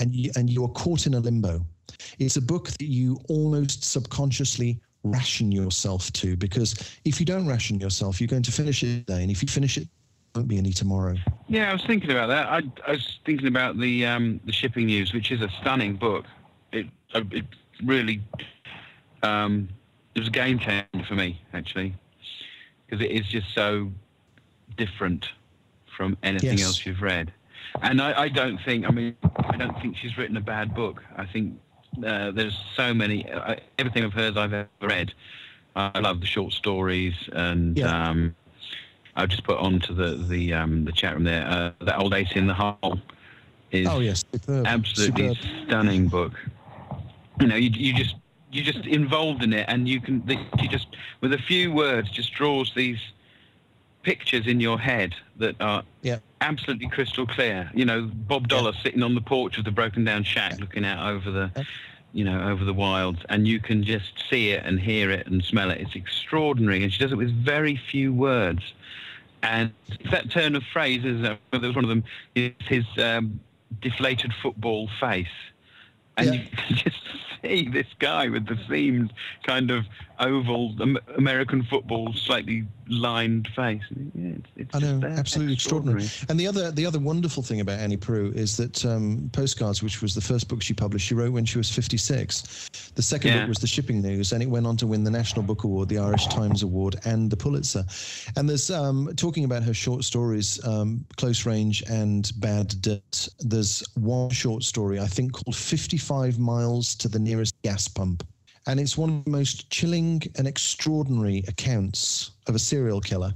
And you, and you are caught in a limbo. It's a book that you almost subconsciously ration yourself to because if you don't ration yourself, you're going to finish it today, and if you finish it, won't be any tomorrow. Yeah, I was thinking about that. I, I was thinking about the um, the shipping news, which is a stunning book. It uh, it really um, it was a game changer for me actually because it is just so different from anything Yes. else you've read. And I, I don't think I mean I don't think she's written a bad book. I think uh, there's so many uh, everything of hers I've ever read. I love the short stories and. Yeah. Um, I've just put onto the the um, the chat room there. Uh, that old ace in the hole is Oh yes, superb. absolutely Superb. stunning book. You know, you you just you just involved in it, and you can you just with a few words just draws these pictures in your head that are Yeah. absolutely crystal clear. You know, Bob Dollar sitting on the porch of the broken down shack, looking out over the you know, over the wilds, and you can just see it and hear it and smell it. It's extraordinary, and she does it with very few words. And that turn of phrase is uh, there was one of them is his um, deflated football face, and Yeah. you can just this guy with the seamed kind of oval American football, slightly lined face. Yeah, it's, it's I know, absolutely extraordinary. And the other, the other wonderful thing about Annie Proulx is that um, Postcards, which was the first book she published, she wrote when she was 56. The second Yeah. book was The Shipping News, and it went on to win the National Book Award, the Irish Times Award, and the Pulitzer. And there's um, talking about her short stories, um, Close Range and Bad Dirt. There's one short story I think called 55 Miles to the Nearest Gas Pump. And it's one of the most chilling and extraordinary accounts of a serial killer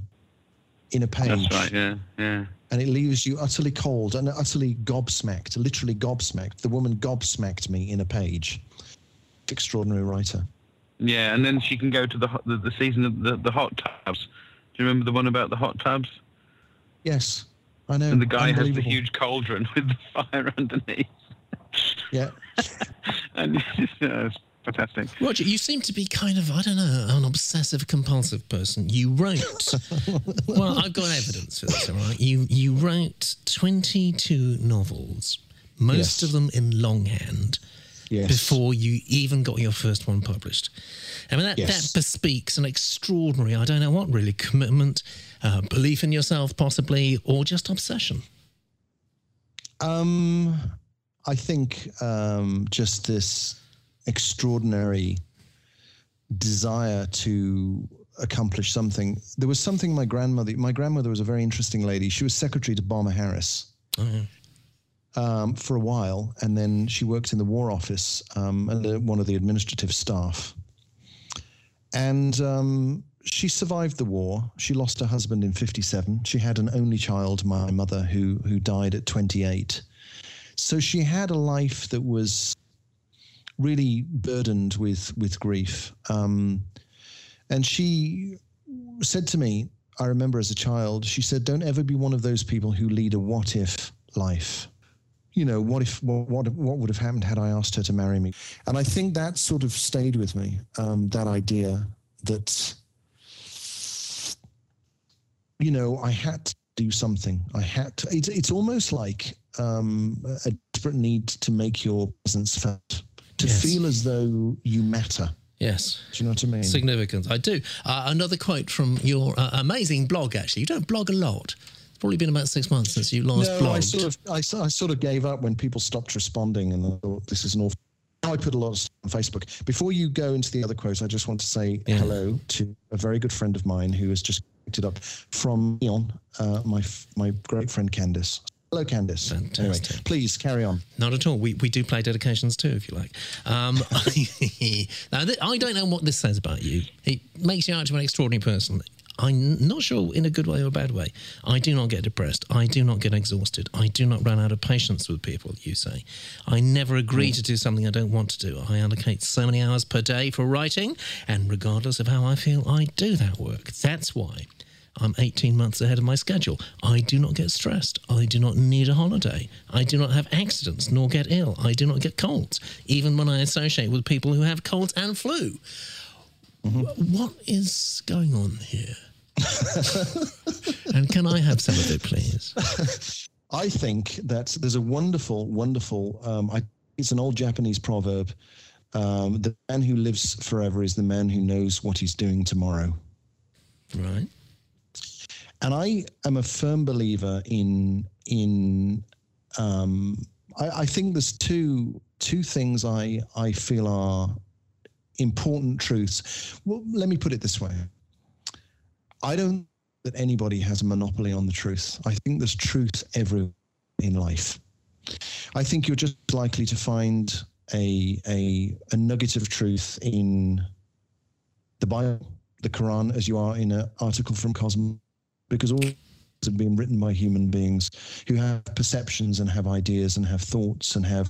in a page That's right. Yeah, yeah. and it leaves you utterly cold and utterly gobsmacked, literally gobsmacked. The woman gobsmacked me in a page. Extraordinary writer. Yeah, and then she can go to the the, the season of the, the hot tubs. Do you remember the one about the hot tubs? Yes, I know. And the guy has the huge cauldron with the fire underneath. Yeah, And it's, uh, fantastic. Roger, you seem to be kind of, I don't know, an obsessive compulsive person. You wrote, well, I've got evidence for this, all right? You, you wrote 22 novels, most Yes. of them in longhand, yes. before you even got your first one published. I mean, that, Yes. that bespeaks an extraordinary, I don't know what really, commitment, uh, belief in yourself, possibly, or just obsession. Um, I think um, just this extraordinary desire to accomplish something. There was something my grandmother. My grandmother was a very interesting lady. She was secretary to Bomber Harris. Oh, yeah. um, for a while, and then she worked in the War Office um, uh, one of the administrative staff. And um, she survived the war. She lost her husband in '57. She had an only child, my mother, who who died at 28. So she had a life that was really burdened with with grief. Um, and she said to me, I remember as a child, she said, "Don't ever be one of those people who lead a what if life." You know, what if what what, what would have happened had I asked her to marry me? And I think that sort of stayed with me. Um, that idea that you know I had to do something. I had to. It's it's almost like um, a desperate need to make your presence felt, to Yes. feel as though you matter. Yes. Do you know what I mean? Significance. I do. Uh, another quote from your uh, amazing blog, actually. You don't blog a lot. It's probably been about six months since you last no, blogged. I sort of I, I sort of gave up when people stopped responding, and I thought this is an awful. Now I put a lot of stuff on Facebook. Before you go into the other quotes, I just want to say Yeah. hello to a very good friend of mine who has just picked it up from Leon, uh, my my great friend Candice. Hello, Candice. Anyway, Fantastic. please carry on. Not at all. We, we do play dedications too, if you like. Um, now, th- I don't know what this says about you. It makes you out to an extraordinary person. I'm not sure in a good way or a bad way. I do not get depressed. I do not get exhausted. I do not run out of patience with people, you say. I never agree to do something I don't want to do. I allocate so many hours per day for writing, and regardless of how I feel, I do that work. That's why I'm 18 months ahead of my schedule. I do not get stressed. I do not need a holiday. I do not have accidents nor get ill. I do not get colds, even when I associate with people who have colds and flu. Wh- What is going on here? and can I have some of it, please? I think that there's a wonderful, wonderful. Um, I, it's an old Japanese proverb. Um, the man who lives forever is the man who knows what he's doing tomorrow. Right. And I am a firm believer in in. Um, I, I think there's two two things I I feel are important truths. Well, let me put it this way: I don't that anybody has a monopoly on the truth. I think there's truth everywhere in life. I think you're just likely to find a a a nugget of truth in the Bible, the Quran, as you are in an article from Cosmos, because all have been written by human beings who have perceptions and have ideas and have thoughts and have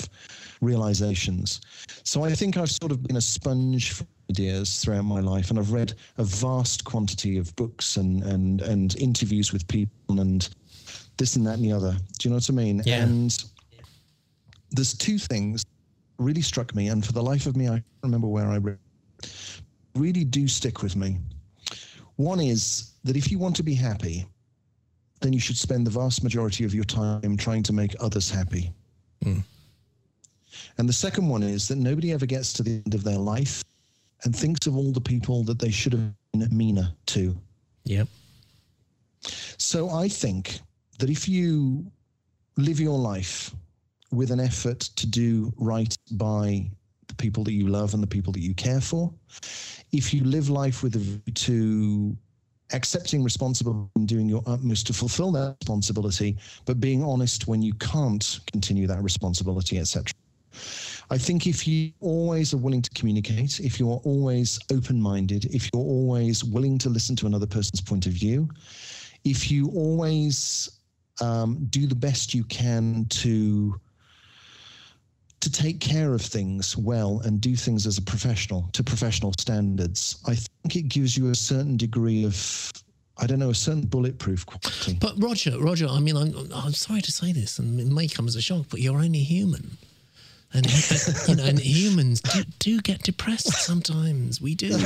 realizations. So I think I've sort of been a sponge for ideas throughout my life, and I've read a vast quantity of books and and and interviews with people and this and that and the other. Do you know what I mean? Yeah. And there's two things really struck me, and for the life of me, I can't remember where I read. Really do stick with me. One is that if you want to be happy, then you should spend the vast majority of your time trying to make others happy. Hmm. And the second one is that nobody ever gets to the end of their life and thinks of all the people that they should have been meaner to. Yep. So I think that if you live your life with an effort to do right by the people that you love and the people that you care for, if you live life with a view to accepting responsibility and doing your utmost to fulfill that responsibility, but being honest when you can't continue that responsibility, etc. I think if you always are willing to communicate, if you're always open minded, if you're always willing to listen to another person's point of view, if you always um, do the best you can to to take care of things well and do things as a professional to professional standards, I think it gives you a certain degree of I don't know a certain bulletproof quality. But Roger, Roger, I mean, I'm, I'm sorry to say this, and it may come as a shock, but you're only human. And, you know, and humans do, do get depressed sometimes. We do.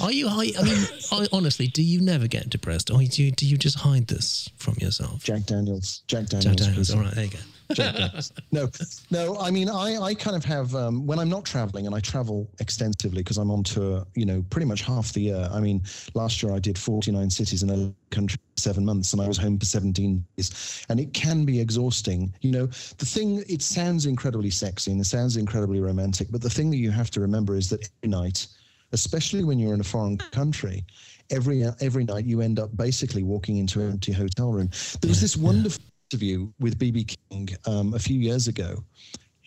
Are you? I, I mean, I, honestly, do you never get depressed, or do you, do you just hide this from yourself? Jack Daniels. Jack Daniels. Jack Daniels. All right, there you go. Jack Daniels. no, no. I mean, I, I kind of have um, when I'm not traveling, and I travel extensively because I'm on tour. You know, pretty much half the year. I mean, last year I did 49 cities in a country seven months, and I was home for 17 days, and it can be exhausting. You know, the thing it sounds incredibly sexy and it sounds incredibly romantic, but the thing that you have to remember is that every night, especially when you're in a foreign country, every every night you end up basically walking into an empty hotel room. There was this wonderful interview with BB King um, a few years ago.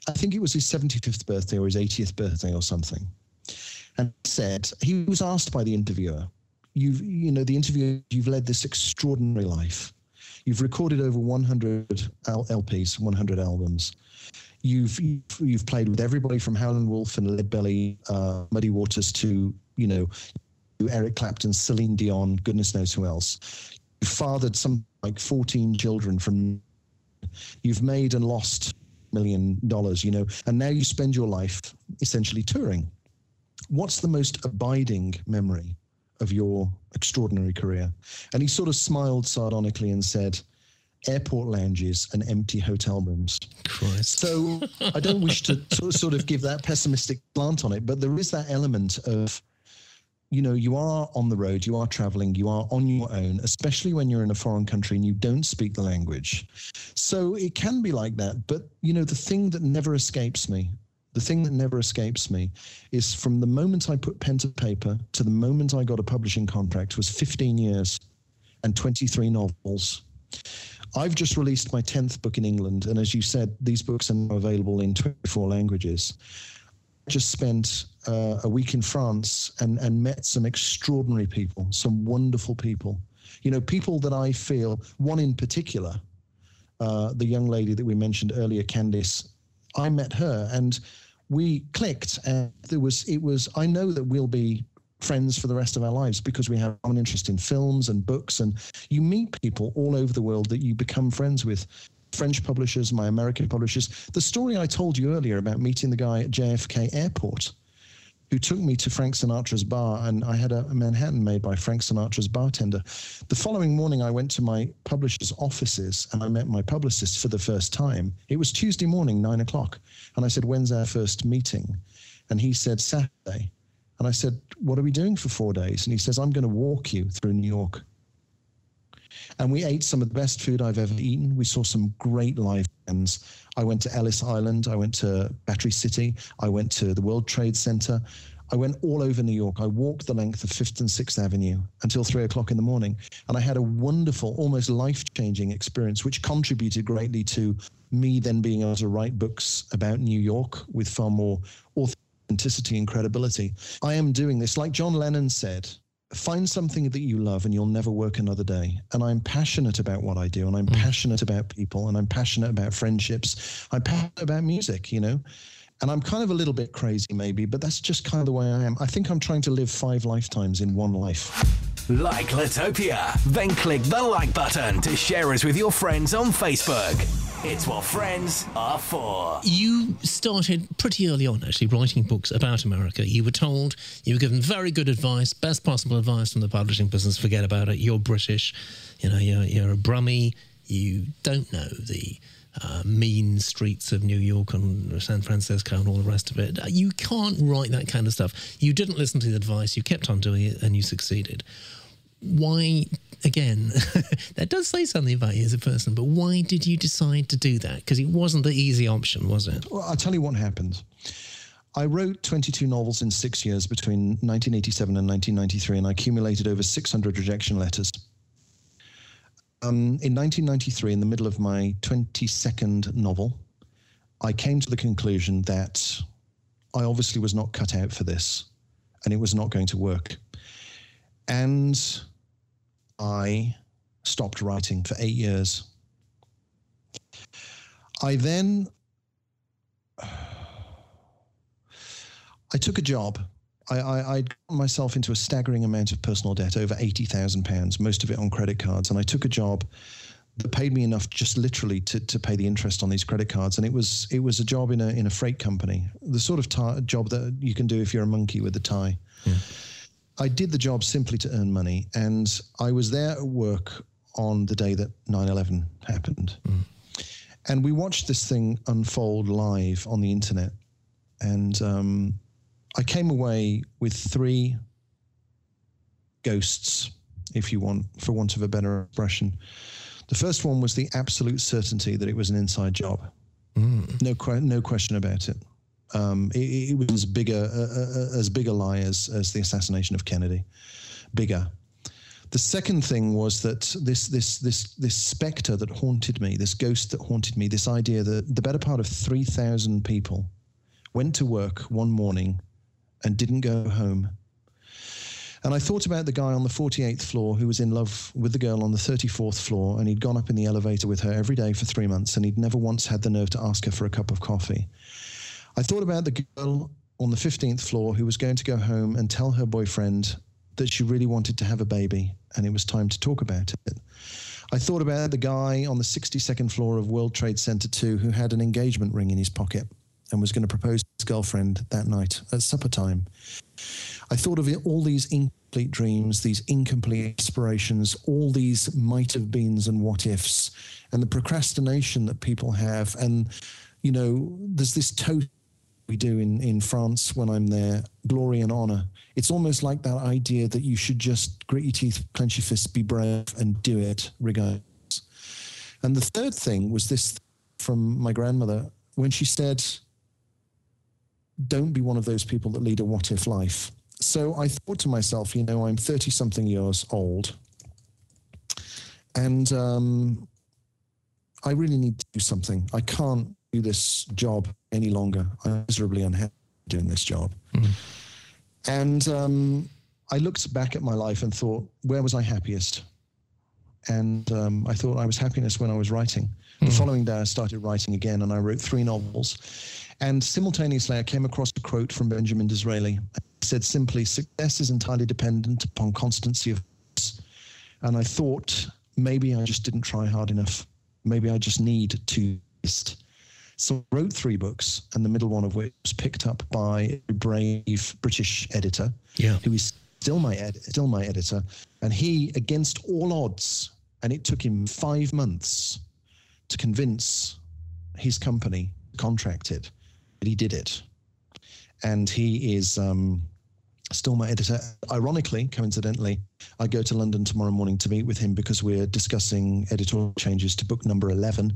I think it was his 75th birthday or his 80th birthday or something. And said he was asked by the interviewer, "You've you know the interviewer, you've led this extraordinary life. You've recorded over 100 LPs, 100 albums. You've, you've played with everybody from Howlin' Wolf and Leadbelly, uh, Muddy Waters to you know Eric Clapton, Celine Dion, goodness knows who else. You fathered some like 14 children from. You've made and lost million dollars, you know, and now you spend your life essentially touring. What's the most abiding memory of your extraordinary career? And he sort of smiled sardonically and said, airport lounges and empty hotel rooms. Christ. So I don't wish to sort of- give that pessimistic slant on it, but there is that element of, you know, you are on the road, you are traveling, you are on your own, especially when you're in a foreign country and you don't speak the language. So it can be like that. But, you know, the thing that never escapes me, the thing that never escapes me is from the moment I put pen to paper to the moment I got a publishing contract was 15 years and 23 novels. I've just released my 10th book in England. And as you said, these books are now available in 24 languages. Just spent uh, a week in France and, and met some extraordinary people, some wonderful people. You know, people that I feel, one in particular, uh, the young lady that we mentioned earlier, Candice, I met her and we clicked. And there was, it was, I know that we'll be friends for the rest of our lives because we have an interest in films and books. And you meet people all over the world that you become friends with. French publishers, my American publishers. The story I told you earlier about meeting the guy at JFK Airport who took me to Frank Sinatra's bar, and I had a, a Manhattan made by Frank Sinatra's bartender. The following morning, I went to my publisher's offices and I met my publicist for the first time. It was Tuesday morning, nine o'clock, and I said, "When's our first meeting?" And he said, "Saturday." And I said, "What are we doing for four days?" And he says, "I'm going to walk you through New York." And we ate some of the best food I've ever eaten. We saw some great live bands. I went to Ellis Island. I went to Battery City. I went to the World Trade Center. I went all over New York. I walked the length of Fifth and Sixth Avenue until three o'clock in the morning. And I had a wonderful, almost life changing experience, which contributed greatly to me then being able to write books about New York with far more authenticity and credibility. I am doing this, like John Lennon said, find something that you love and you'll never work another day. And I'm passionate about what I do and I'm mm. passionate about people and I'm passionate about friendships. I'm passionate about music, you know. And I'm kind of a little bit crazy maybe, but that's just kind of the way I am. I think I'm trying to live five lifetimes in one life. Like Litopia? Then click the like button to share us with your friends on Facebook. It's what friends are for. You started pretty early on, actually, writing books about America. You were told, you were given very good advice, best possible advice from the publishing business. Forget about it. You're British. You know, you're, you're a Brummie. You don't know the uh, mean streets of New York and San Francisco and all the rest of it. You can't write that kind of stuff. You didn't listen to the advice. You kept on doing it, and you succeeded. Why? Again, that does say something about you as a person. But why did you decide to do that? Because it wasn't the easy option, was it? Well, I'll tell you what happened. I wrote 22 novels in six years between 1987 and 1993, and I accumulated over 600 rejection letters. Um, in 1993, in the middle of my 22nd novel, I came to the conclusion that I obviously was not cut out for this and it was not going to work. And I stopped writing for eight years. I then I took a job. I, I, I'd gotten myself into a staggering amount of personal debt, over eighty thousand pounds, most of it on credit cards, and I took a job that paid me enough just literally to, to pay the interest on these credit cards and it was it was a job in a in a freight company the sort of job that you can do if you're a monkey with a tie yeah. I did the job simply to earn money and I was there at work on the day that 9/11 happened mm. and we watched this thing unfold live on the internet and um, I came away with three ghosts if you want for want of a better expression the first one was the absolute certainty that it was an inside job. Mm. No, no question about it. Um, it, it, was as big a, a, as big a lie as, as the assassination of Kennedy, bigger. The second thing was that this this this this specter that haunted me, this ghost that haunted me, this idea that the better part of three thousand people went to work one morning and didn't go home and I thought about the guy on the 48th floor who was in love with the girl on the 34th floor, and he'd gone up in the elevator with her every day for three months, and he'd never once had the nerve to ask her for a cup of coffee. I thought about the girl on the 15th floor who was going to go home and tell her boyfriend that she really wanted to have a baby, and it was time to talk about it. I thought about the guy on the 62nd floor of World Trade Center 2 who had an engagement ring in his pocket and was going to propose to his girlfriend that night at supper time. I thought of all these incomplete dreams, these incomplete aspirations, all these might have beens and what ifs, and the procrastination that people have. And, you know, there's this total we do in, in France when I'm there glory and honor. It's almost like that idea that you should just grit your teeth, clench your fists, be brave, and do it regardless. And the third thing was this from my grandmother when she said, Don't be one of those people that lead a what if life so I thought to myself, you know, I'm 30 something years old. And um, I really need to do something. I can't do this job any longer. I'm miserably unhappy doing this job. Mm. And um, I looked back at my life and thought, where was I happiest? And um, I thought I was happiest when I was writing. Mm. The following day, I started writing again, and I wrote three novels. And simultaneously, I came across a quote from Benjamin Disraeli. He said simply, success is entirely dependent upon constancy of and I thought maybe I just didn't try hard enough. Maybe I just need to. So I wrote three books, and the middle one of which was picked up by a brave British editor, yeah. who is still my ed- still my editor, and he, against all odds, and it took him five months to convince his company contracted but he did it. And he is um, still my editor. Ironically, coincidentally, I go to London tomorrow morning to meet with him because we're discussing editorial changes to book number 11,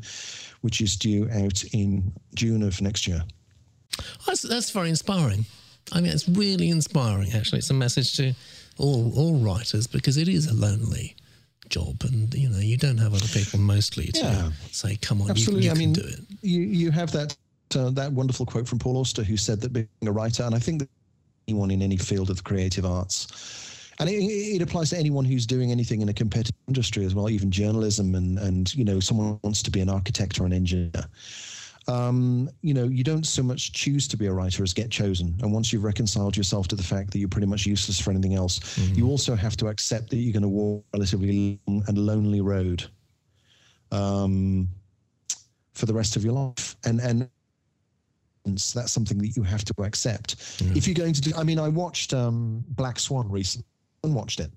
which is due out in June of next year. That's, that's very inspiring. I mean, it's really inspiring, actually. It's a message to all, all writers because it is a lonely job and you know you don't have other people mostly to yeah. say come on Absolutely. you, you I mean, do it you you have that uh, that wonderful quote from Paul Auster, who said that being a writer, and I think that anyone in any field of the creative arts, and it, it, applies to anyone who's doing anything in a competitive industry as well, even journalism, and and you know someone wants to be an architect or an engineer. Um, you know, you don't so much choose to be a writer as get chosen. And once you've reconciled yourself to the fact that you're pretty much useless for anything else, mm-hmm. you also have to accept that you're going to walk a relatively long and lonely road. Um, for the rest of your life. And and that's something that you have to accept. If you're going to do, I mean, I watched um, Black Swan recently and watched it.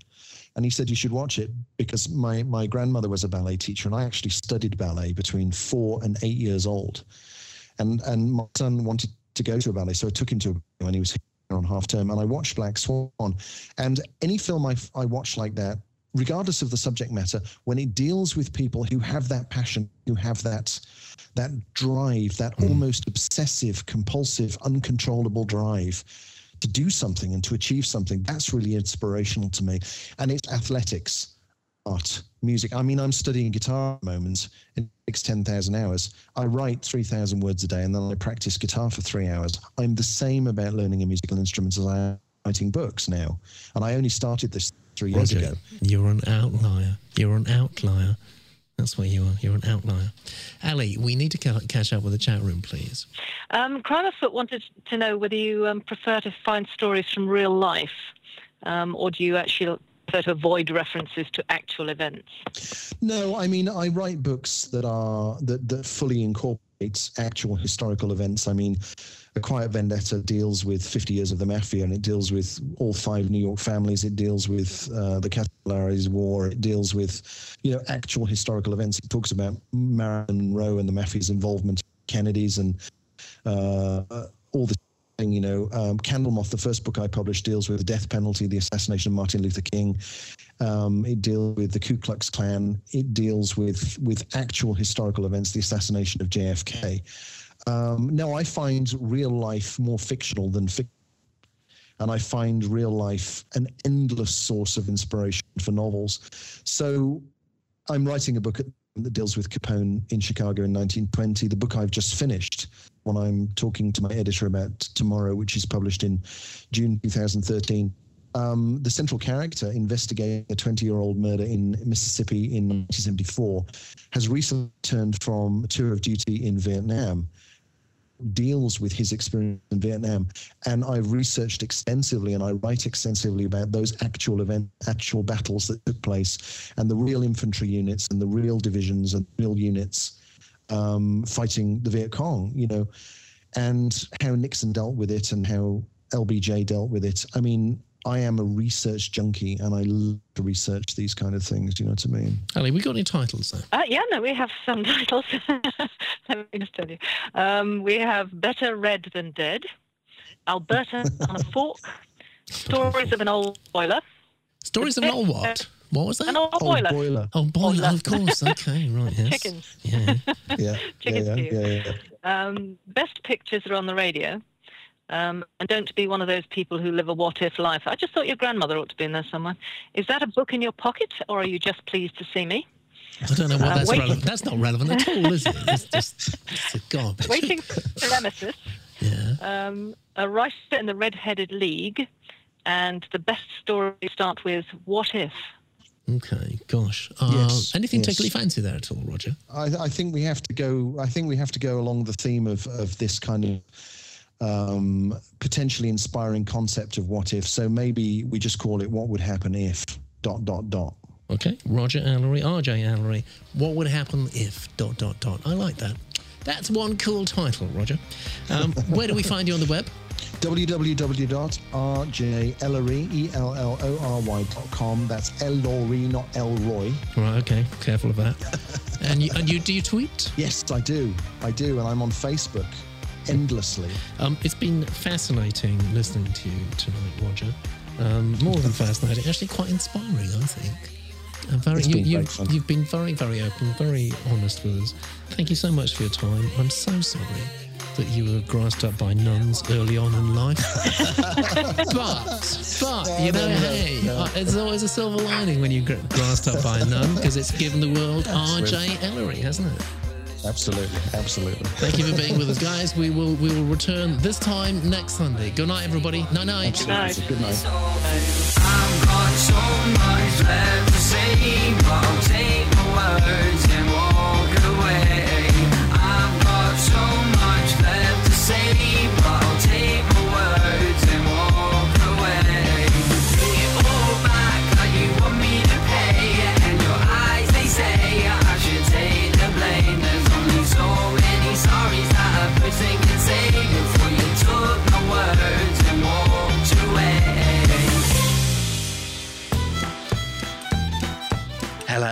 And he said you should watch it because my, my grandmother was a ballet teacher and I actually studied ballet between four and eight years old. And and my son wanted to go to a ballet, so I took him to a when he was here on half term, and I watched Black Swan. And any film I, I watch like that, regardless of the subject matter, when it deals with people who have that passion, who have that that drive, that hmm. almost obsessive, compulsive, uncontrollable drive to do something and to achieve something, that's really inspirational to me. And it's athletics, art, music. I mean, I'm studying guitar at the moment. It takes 10,000 hours. I write 3,000 words a day and then I practice guitar for three hours. I'm the same about learning a musical instrument as I am writing books now. And I only started this three years Roger, ago. you're an outlier. You're an outlier. That's where you are. You're an outlier. Ali, we need to catch up with the chat room, please. Um, Crime wanted to know whether you um, prefer to find stories from real life, um, or do you actually prefer to avoid references to actual events? No, I mean I write books that are that, that fully incorporate actual historical events. I mean, A Quiet Vendetta deals with 50 years of the mafia, and it deals with all five New York families. It deals with uh, the Castellammarese War. It deals with, you know, actual historical events. It talks about Marilyn Monroe and the mafia's involvement, Kennedys, and uh, all the thing, you know, um, Candlemoth, the first book I published, deals with the death penalty, the assassination of Martin Luther King. Um, it deals with the Ku Klux Klan. It deals with with actual historical events, the assassination of JFK. Um, no, I find real life more fictional than fiction. And I find real life an endless source of inspiration for novels. So I'm writing a book at- that deals with Capone in Chicago in 1920. The book I've just finished, when I'm talking to my editor about tomorrow, which is published in June 2013. Um, the central character investigating a 20 year old murder in Mississippi in 1974 has recently returned from a tour of duty in Vietnam deals with his experience in Vietnam. And I've researched extensively and I write extensively about those actual event, actual battles that took place and the real infantry units and the real divisions and real units um, fighting the Viet Cong, you know, and how Nixon dealt with it and how LBJ dealt with it. I mean, I am a research junkie and I love to research these kind of things. Do you know what I mean? Ali, we got any titles there? Uh, yeah, no, we have some titles. Let me just tell you. Um, we have Better Red Than Dead, Alberta on a Fork, Stories of an Old Boiler. Stories of an old what? What was that? An old boiler. boiler. Oh, boiler, Boiler. of course. Okay, right, yes. Chickens. Yeah. Yeah. Chicken yeah, stew. yeah, yeah, yeah. Um, best pictures are on the radio. Um, and don't be one of those people who live a what if life. I just thought your grandmother ought to be in there somewhere. Is that a book in your pocket, or are you just pleased to see me? I don't know what Uh, that's waiting. relevant. That's not relevant at all, is it? It's just it's a garbage. Waiting for Nemesis. Yeah. Um, a writer in the Red-Headed League, and the best story start with "What if." Okay. Gosh. Uh, Yes, Anything yes. tickle your fancy there at all, Roger? I, I think we have to go. I think we have to go along the theme of of this kind of um, potentially inspiring concept of what if. So maybe we just call it "What would happen if." Dot dot dot. Okay. Roger Ellory, RJ Ellory. What would happen if? Dot dot dot. I like that. That's one cool title, Roger. Um, where do we find you on the web? www.rjellory.com. That's Ellory, not Ellroy. Right. Okay. Careful of that. and you, and you do you tweet? Yes, I do. I do, and I'm on Facebook endlessly. Um, it's been fascinating listening to you tonight, Roger. Um, more than fascinating, actually quite inspiring, I think. Uh, very, you, been you, great fun. you've been very, very open, very honest with us. Thank you so much for your time. I'm so sorry that you were grassed up by nuns early on in life. but, but, you know, hey, uh, there's always a silver lining when you get grassed up by a nun because it's given the world R.J. Ellory, hasn't it? Absolutely, absolutely. Thank you for being with us, guys. We will we will return this time next Sunday. Good night, everybody. Night night. Absolutely. Good night. I've got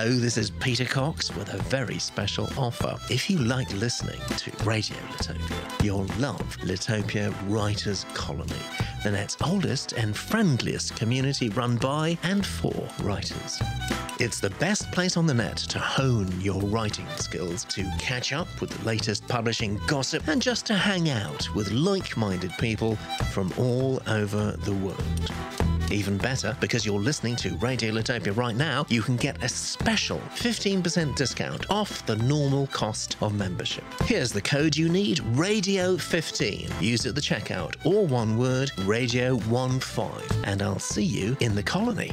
Hello, this is Peter Cox with a very special offer. If you like listening to Radio Litopia, you'll love Litopia Writers Colony, the net's oldest and friendliest community run by and for writers. It's the best place on the net to hone your writing skills, to catch up with the latest publishing gossip, and just to hang out with like minded people from all over the world. Even better, because you're listening to Radio Litopia right now, you can get a special 15% discount off the normal cost of membership. Here's the code you need Radio15. Use it at the checkout, or one word, Radio 15, and I'll see you in the colony.